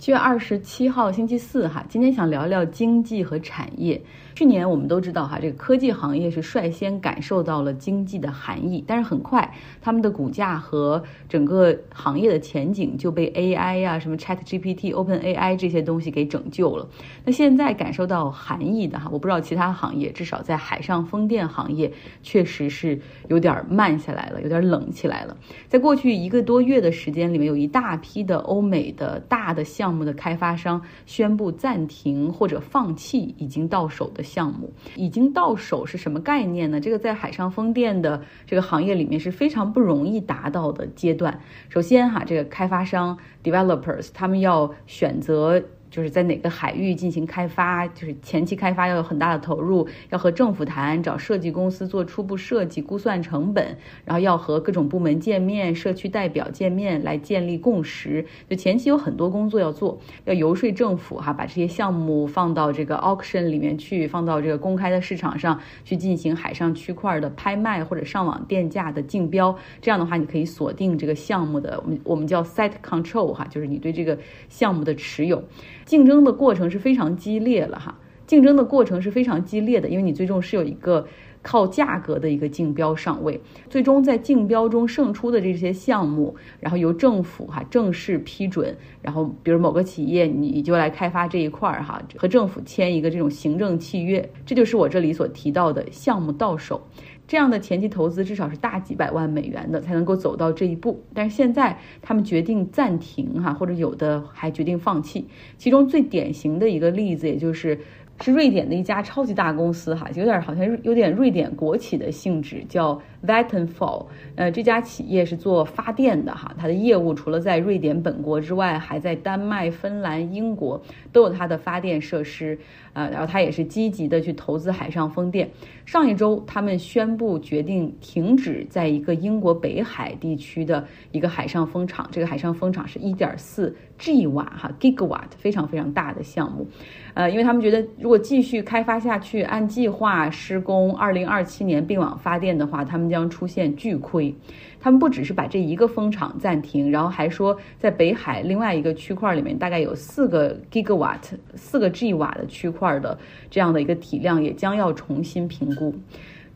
七月二十七号星期四哈，今天想聊聊经济和产业。去年我们都知道哈，这个科技行业是率先感受到了经济的含义，但是很快他们的股价和整个行业的前景就被 AI 呀、什么 Chat GPT、Open AI 这些东西给拯救了。那现在感受到含义的哈，我不知道其他行业，至少在海上风电行业确实是有点慢下来了，有点冷起来了。在过去一个多月的时间里面，有一大批的欧美的大的项项目的开发商宣布暂停或者放弃已经到手的。项目已经到手是什么概念呢？这个在海上风电的这个行业里面是非常不容易达到的阶段。首先哈，这个开发商 developers 他们要选择。就是在哪个海域进行开发，就是前期开发要有很大的投入，要和政府谈，找设计公司做初步设计，估算成本，然后要和各种部门见面，社区代表见面，来建立共识。就前期有很多工作要做，要游说政府哈，把这些项目放到这个 auction 里面去，放到这个公开的市场上去进行海上区块的拍卖或者上网电价的竞标。这样的话，你可以锁定这个项目的，我们我们叫 site control 哈，就是你对这个项目的持有。竞争的过程是非常激烈了哈，竞争的过程是非常激烈的，因为你最终是有一个靠价格的一个竞标上位，最终在竞标中胜出的这些项目，然后由政府哈正式批准，然后比如某个企业你就来开发这一块儿哈，和政府签一个这种行政契约，这就是我这里所提到的项目到手。这样的前期投资至少是大几百万美元的才能够走到这一步，但是现在他们决定暂停哈，或者有的还决定放弃。其中最典型的一个例子，也就是是瑞典的一家超级大公司哈，有点好像有点瑞典国企的性质，叫 Vattenfall。呃，这家企业是做发电的哈，它的业务除了在瑞典本国之外，还在丹麦、芬兰、英国都有它的发电设施。呃，然后他也是积极的去投资海上风电。上一周，他们宣布决定停止在一个英国北海地区的一个海上风场。这个海上风场是一点四 G 瓦哈 Gigawatt，非常非常大的项目。呃，因为他们觉得如果继续开发下去，按计划施工，二零二七年并网发电的话，他们将出现巨亏。他们不只是把这一个风场暂停，然后还说在北海另外一个区块里面，大概有四个 gigawatt、四个 G 瓦的区块的这样的一个体量，也将要重新评估。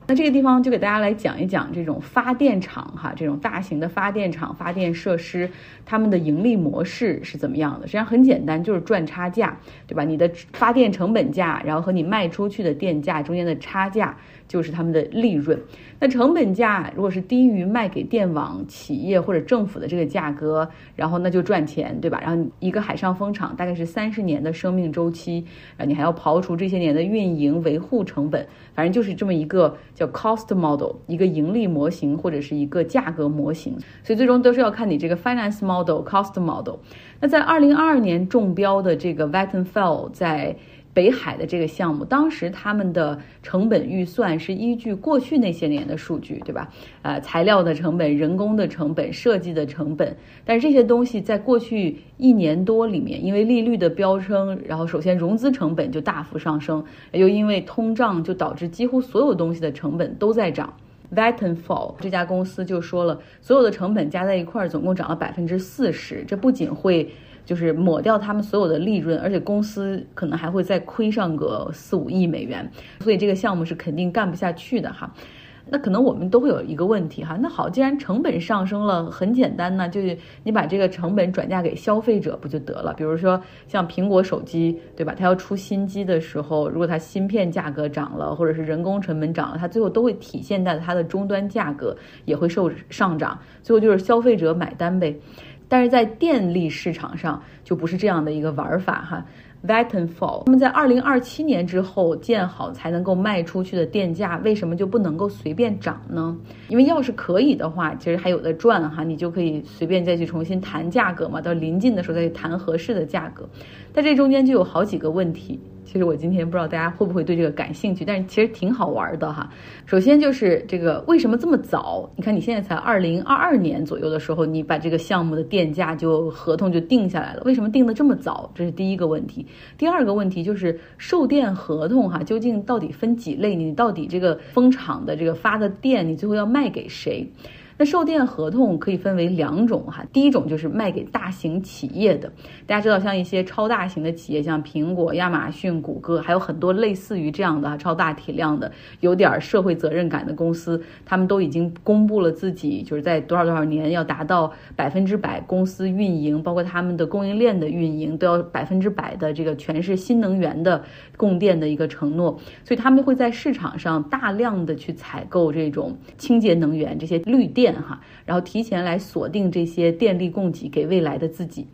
那这个地方就给大家来讲一讲这种发电厂哈，这种大型的发电厂、发电设施，他们的盈利模式是怎么样的？实际上很简单，就是赚差价，对吧？你的发电成本价，然后和你卖出去的电价中间的差价。就是他们的利润，那成本价如果是低于卖给电网企业或者政府的这个价格，然后那就赚钱，对吧？然后一个海上风场大概是三十年的生命周期，啊，你还要刨除这些年的运营维护成本，反正就是这么一个叫 cost model，一个盈利模型或者是一个价格模型，所以最终都是要看你这个 finance model cost model。那在二零二二年中标的这个 Vattenfall 在。北海的这个项目，当时他们的成本预算是依据过去那些年的数据，对吧？呃，材料的成本、人工的成本、设计的成本，但是这些东西在过去一年多里面，因为利率的飙升，然后首先融资成本就大幅上升，又因为通胀，就导致几乎所有东西的成本都在涨。Vattenfall 这家公司就说了，所有的成本加在一块儿，总共涨了百分之四十，这不仅会。就是抹掉他们所有的利润，而且公司可能还会再亏上个四五亿美元，所以这个项目是肯定干不下去的哈。那可能我们都会有一个问题哈，那好，既然成本上升了，很简单呢，就是你把这个成本转嫁给消费者不就得了？比如说像苹果手机，对吧？它要出新机的时候，如果它芯片价格涨了，或者是人工成本涨了，它最后都会体现在它的终端价格也会受上涨，最后就是消费者买单呗。但是在电力市场上就不是这样的一个玩法哈。Vattenfall，那么在二零二七年之后建好才能够卖出去的电价，为什么就不能够随便涨呢？因为要是可以的话，其实还有的赚哈，你就可以随便再去重新谈价格嘛，到临近的时候再去谈合适的价格。但这中间就有好几个问题。其实我今天不知道大家会不会对这个感兴趣，但是其实挺好玩的哈。首先就是这个为什么这么早？你看你现在才二零二二年左右的时候，你把这个项目的电价就合同就定下来了，为什么定的这么早？这是第一个问题。第二个问题就是售电合同哈，究竟到底分几类？你到底这个风场的这个发的电，你最后要卖给谁？那售电合同可以分为两种哈，第一种就是卖给大型企业的，大家知道像一些超大型的企业，像苹果、亚马逊、谷歌，还有很多类似于这样的超大体量的、有点社会责任感的公司，他们都已经公布了自己就是在多少多少年要达到百分之百公司运营，包括他们的供应链的运营都要百分之百的这个全是新能源的供电的一个承诺，所以他们会在市场上大量的去采购这种清洁能源这些绿电。电哈，然后提前来锁定这些电力供给给未来的自己。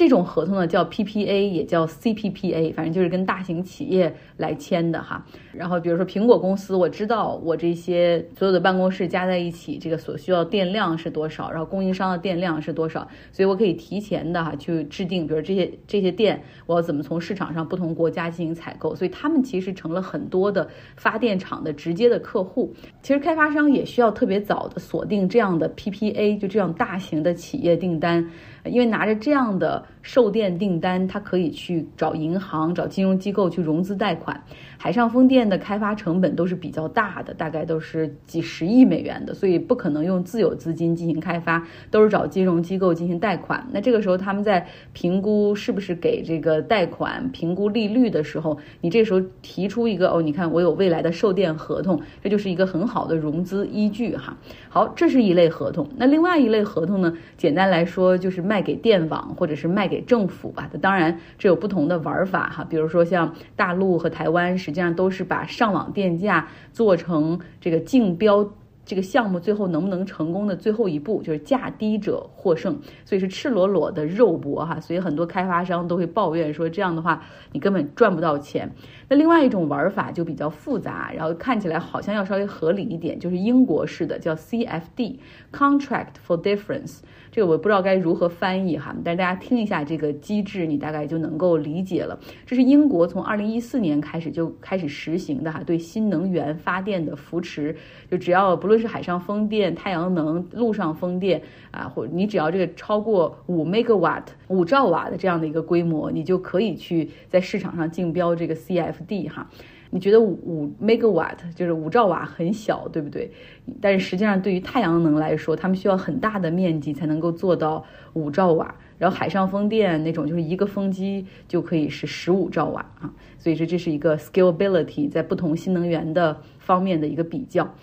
这种合同呢叫 PPA，也叫 CPPA，反正就是跟大型企业来签的哈。然后比如说苹果公司，我知道我这些所有的办公室加在一起，这个所需要电量是多少，然后供应商的电量是多少，所以我可以提前的哈去制定，比如这些这些电我要怎么从市场上不同国家进行采购。所以他们其实成了很多的发电厂的直接的客户。其实开发商也需要特别早的锁定这样的 PPA，就这样大型的企业订单。因为拿着这样的售电订单，他可以去找银行、找金融机构去融资贷款。海上风电的开发成本都是比较大的，大概都是几十亿美元的，所以不可能用自有资金进行开发，都是找金融机构进行贷款。那这个时候他们在评估是不是给这个贷款、评估利率的时候，你这时候提出一个哦，你看我有未来的售电合同，这就是一个很好的融资依据哈。好，这是一类合同。那另外一类合同呢，简单来说就是卖给电网或者是卖给政府吧。当然这有不同的玩法哈，比如说像大陆和台湾。实际上都是把上网电价做成这个竞标。这个项目最后能不能成功的最后一步就是价低者获胜，所以是赤裸裸的肉搏哈，所以很多开发商都会抱怨说这样的话你根本赚不到钱。那另外一种玩法就比较复杂，然后看起来好像要稍微合理一点，就是英国式的叫 CFD（Contract for Difference）。这个我不知道该如何翻译哈，但是大家听一下这个机制，你大概就能够理解了。这是英国从二零一四年开始就开始实行的哈，对新能源发电的扶持，就只要不论是海上风电、太阳能、陆上风电啊，或者你只要这个超过五 megawatt 五兆瓦的这样的一个规模，你就可以去在市场上竞标这个 CFD 哈。你觉得五五 megawatt 就是五兆瓦很小，对不对？但是实际上对于太阳能来说，他们需要很大的面积才能够做到五兆瓦。然后海上风电那种就是一个风机就可以是十五兆瓦啊。所以说这是一个 scalability 在不同新能源的方面的一个比较。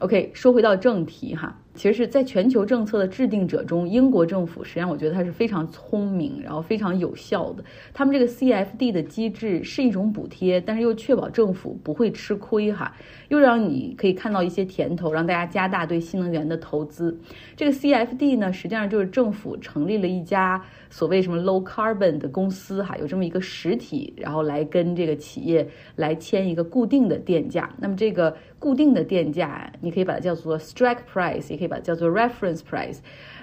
OK，说回到正题哈。其实是在全球政策的制定者中，英国政府实际上我觉得它是非常聪明，然后非常有效的。他们这个 CFD 的机制是一种补贴，但是又确保政府不会吃亏哈，又让你可以看到一些甜头，让大家加大对新能源的投资。这个 CFD 呢，实际上就是政府成立了一家所谓什么 low carbon 的公司哈，有这么一个实体，然后来跟这个企业来签一个固定的电价。那么这个固定的电价，你可以把它叫做 strike price，也可以把它。叫做 reference price，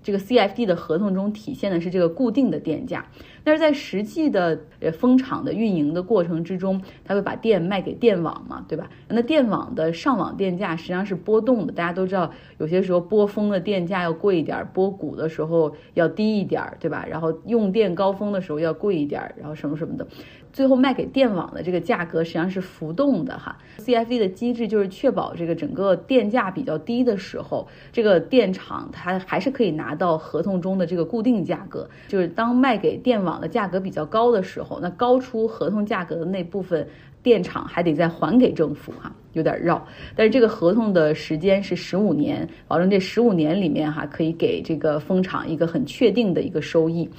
这个 CFD 的合同中体现的是这个固定的电价。但是在实际的呃风场的运营的过程之中，它会把电卖给电网嘛，对吧？那电网的上网电价实际上是波动的。大家都知道，有些时候波峰的电价要贵一点，波谷的时候要低一点，对吧？然后用电高峰的时候要贵一点，然后什么什么的。最后卖给电网的这个价格实际上是浮动的哈，CFD 的机制就是确保这个整个电价比较低的时候，这个电厂它还是可以拿到合同中的这个固定价格，就是当卖给电网的价格比较高的时候，那高出合同价格的那部分电厂还得再还给政府哈，有点绕，但是这个合同的时间是十五年，保证这十五年里面哈可以给这个风场一个很确定的一个收益。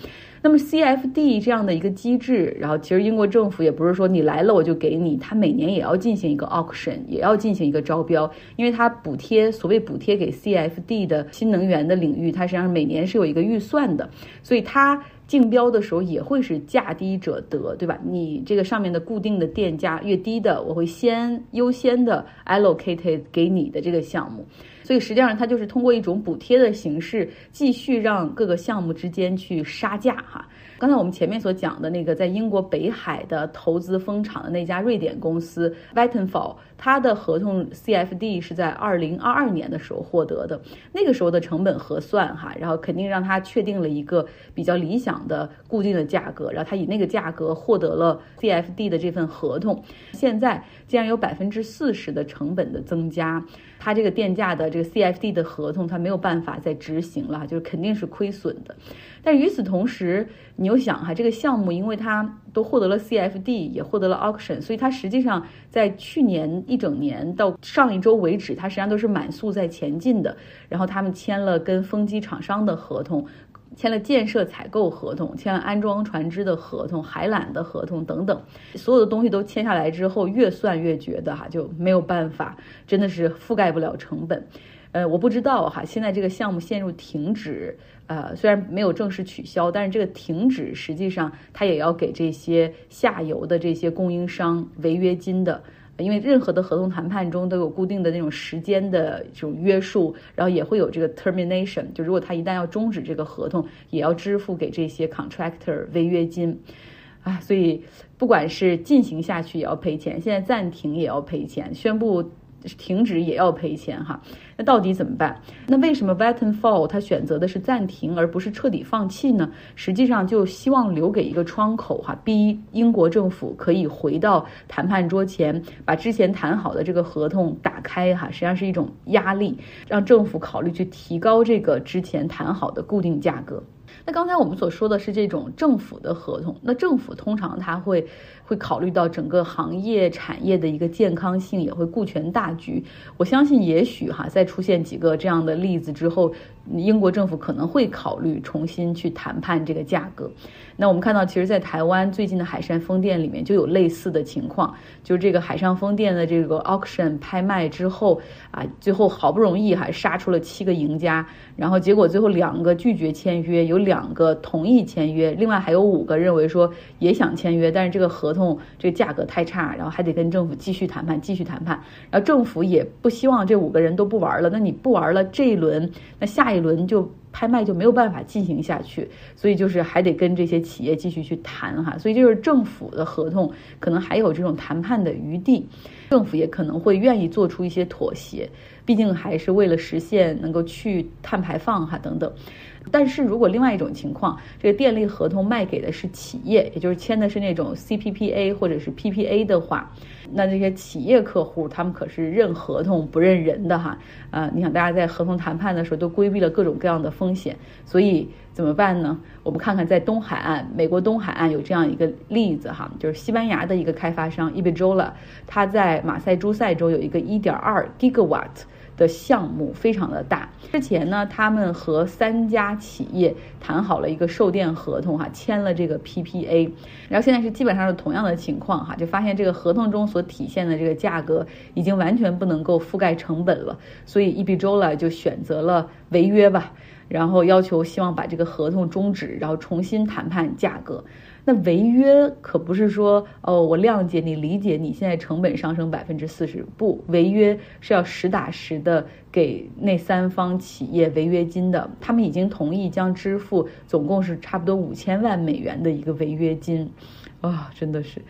那么 CFD 这样的一个机制，然后其实英国政府也不是说你来了我就给你，它每年也要进行一个 auction，也要进行一个招标，因为它补贴所谓补贴给 CFD 的新能源的领域，它实际上每年是有一个预算的，所以它竞标的时候也会是价低者得，对吧？你这个上面的固定的电价越低的，我会先优先的 allocated 给你的这个项目。所以实际上，它就是通过一种补贴的形式，继续让各个项目之间去杀价哈。刚才我们前面所讲的那个在英国北海的投资风场的那家瑞典公司 Vattenfall，它的合同 CFD 是在二零二二年的时候获得的，那个时候的成本核算哈，然后肯定让它确定了一个比较理想的固定的价格，然后它以那个价格获得了 CFD 的这份合同。现在竟然有百分之四十的成本的增加。他这个电价的这个 CFD 的合同，他没有办法再执行了，就是肯定是亏损的。但与此同时，你又想哈，这个项目因为它都获得了 CFD，也获得了 auction，所以它实际上在去年一整年到上一周为止，它实际上都是满速在前进的。然后他们签了跟风机厂商的合同。签了建设采购合同，签了安装船只的合同、海缆的合同等等，所有的东西都签下来之后，越算越觉得哈就没有办法，真的是覆盖不了成本。呃，我不知道哈，现在这个项目陷入停止，呃，虽然没有正式取消，但是这个停止实际上它也要给这些下游的这些供应商违约金的。因为任何的合同谈判中都有固定的那种时间的这种约束，然后也会有这个 termination，就如果他一旦要终止这个合同，也要支付给这些 contractor 违约金，啊，所以不管是进行下去也要赔钱，现在暂停也要赔钱，宣布。停止也要赔钱哈，那到底怎么办？那为什么 Vattenfall 他选择的是暂停而不是彻底放弃呢？实际上就希望留给一个窗口哈，逼英国政府可以回到谈判桌前，把之前谈好的这个合同打开哈，实际上是一种压力，让政府考虑去提高这个之前谈好的固定价格。那刚才我们所说的是这种政府的合同，那政府通常它会会考虑到整个行业产业的一个健康性，也会顾全大局。我相信，也许哈，在出现几个这样的例子之后。英国政府可能会考虑重新去谈判这个价格。那我们看到，其实，在台湾最近的海上风电里面就有类似的情况，就是这个海上风电的这个 auction 拍卖之后啊，最后好不容易还杀出了七个赢家，然后结果最后两个拒绝签约，有两个同意签约，另外还有五个认为说也想签约，但是这个合同这个价格太差，然后还得跟政府继续谈判，继续谈判。然后政府也不希望这五个人都不玩了，那你不玩了这一轮，那下一。一轮就拍卖就没有办法进行下去，所以就是还得跟这些企业继续去谈哈，所以就是政府的合同可能还有这种谈判的余地，政府也可能会愿意做出一些妥协，毕竟还是为了实现能够去碳排放哈等等。但是如果另外一种情况，这个电力合同卖给的是企业，也就是签的是那种 CPPA 或者是 PPA 的话，那这些企业客户他们可是认合同不认人的哈。呃，你想大家在合同谈判的时候都规避了各种各样的风险，所以怎么办呢？我们看看在东海岸，美国东海岸有这样一个例子哈，就是西班牙的一个开发商 Ibexola，他在马赛诸塞州有一个1.2 gigawatt。的项目非常的大，之前呢，他们和三家企业谈好了一个售电合同，哈，签了这个 PPA，然后现在是基本上是同样的情况，哈，就发现这个合同中所体现的这个价格已经完全不能够覆盖成本了，所以 Ebola 就选择了违约吧，然后要求希望把这个合同终止，然后重新谈判价格。那违约可不是说哦，我谅解你，理解你现在成本上升百分之四十，不，违约是要实打实的给那三方企业违约金的。他们已经同意将支付总共是差不多五千万美元的一个违约金，啊，真的是，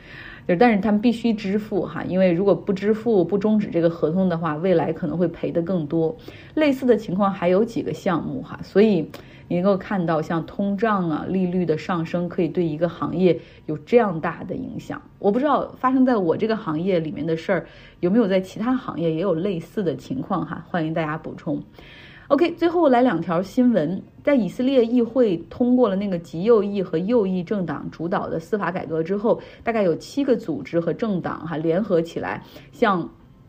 就但是他们必须支付哈，因为如果不支付不终止这个合同的话，未来可能会赔的更多。类似的情况还有几个项目哈，所以。你能够看到，像通胀啊、利率的上升，可以对一个行业有这样大的影响。我不知道发生在我这个行业里面的事儿，有没有在其他行业也有类似的情况哈？欢迎大家补充。OK，最后来两条新闻，在以色列议会通过了那个极右翼和右翼政党主导的司法改革之后，大概有七个组织和政党哈联合起来向。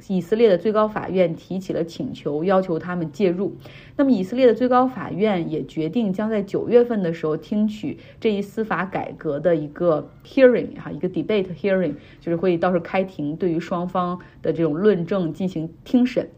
以色列的最高法院提起了请求，要求他们介入。那么，以色列的最高法院也决定将在九月份的时候听取这一司法改革的一个 hearing，哈，一个 debate hearing，就是会到时候开庭，对于双方的这种论证进行听审。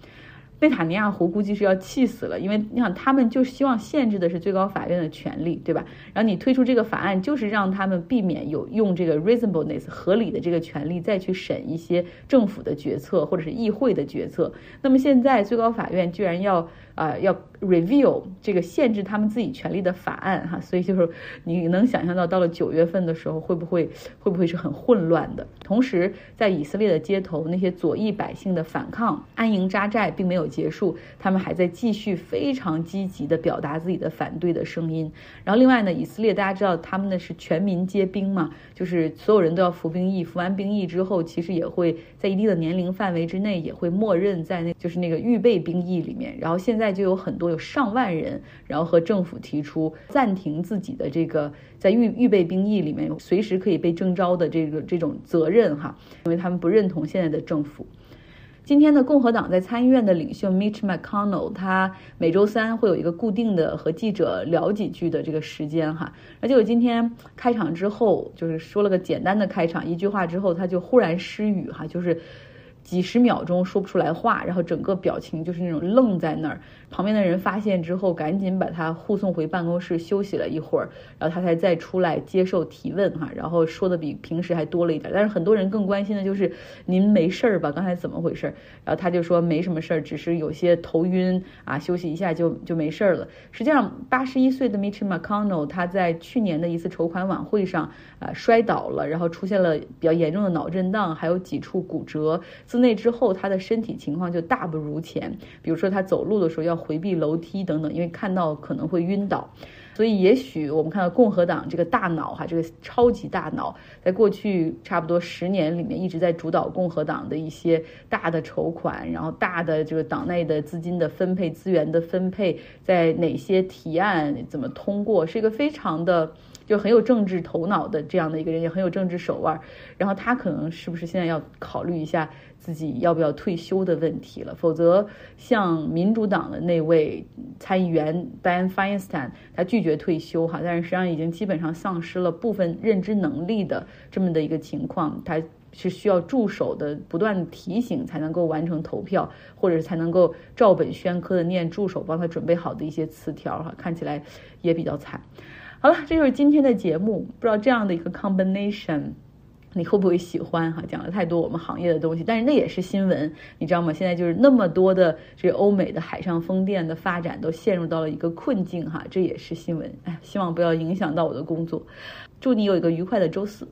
内塔尼亚胡估计是要气死了，因为你想，他们就希望限制的是最高法院的权利，对吧？然后你推出这个法案，就是让他们避免有用这个 reasonableness 合理的这个权利再去审一些政府的决策或者是议会的决策。那么现在最高法院居然要。啊要 review 这个限制他们自己权利的法案哈，所以就是你能想象到到了九月份的时候会不会会不会是很混乱的？同时，在以色列的街头，那些左翼百姓的反抗、安营扎寨并没有结束，他们还在继续非常积极的表达自己的反对的声音。然后另外呢，以色列大家知道他们呢是全民皆兵嘛，就是所有人都要服兵役，服完兵役之后，其实也会在一定的年龄范围之内也会默认在那就是那个预备兵役里面。然后现在就有很多有上万人，然后和政府提出暂停自己的这个在预预备兵役里面随时可以被征召的这个这种责任哈，因为他们不认同现在的政府。今天的共和党在参议院的领袖 Mitch McConnell，他每周三会有一个固定的和记者聊几句的这个时间哈，而且我今天开场之后就是说了个简单的开场一句话之后，他就忽然失语哈，就是。几十秒钟说不出来话，然后整个表情就是那种愣在那儿。旁边的人发现之后，赶紧把他护送回办公室休息了一会儿，然后他才再出来接受提问哈。然后说的比平时还多了一点，但是很多人更关心的就是您没事儿吧？刚才怎么回事？然后他就说没什么事儿，只是有些头晕啊，休息一下就就没事儿了。实际上，八十一岁的 Mitch McConnell 他在去年的一次筹款晚会上啊摔倒了，然后出现了比较严重的脑震荡，还有几处骨折。自那之后，他的身体情况就大不如前。比如说，他走路的时候要回避楼梯等等，因为看到可能会晕倒。所以，也许我们看到共和党这个大脑哈，这个超级大脑，在过去差不多十年里面一直在主导共和党的一些大的筹款，然后大的这个党内的资金的分配、资源的分配，在哪些提案怎么通过，是一个非常的。就很有政治头脑的这样的一个人，也很有政治手腕。然后他可能是不是现在要考虑一下自己要不要退休的问题了？否则，像民主党的那位参议员 Ben Feinstein，他拒绝退休哈，但是实际上已经基本上丧失了部分认知能力的这么的一个情况，他是需要助手的不断提醒才能够完成投票，或者是才能够照本宣科的念助手帮他准备好的一些词条哈，看起来也比较惨。好了，这就是今天的节目。不知道这样的一个 combination，你会不会喜欢？哈，讲了太多我们行业的东西，但是那也是新闻，你知道吗？现在就是那么多的这欧美的海上风电的发展都陷入到了一个困境，哈，这也是新闻。哎，希望不要影响到我的工作。祝你有一个愉快的周四。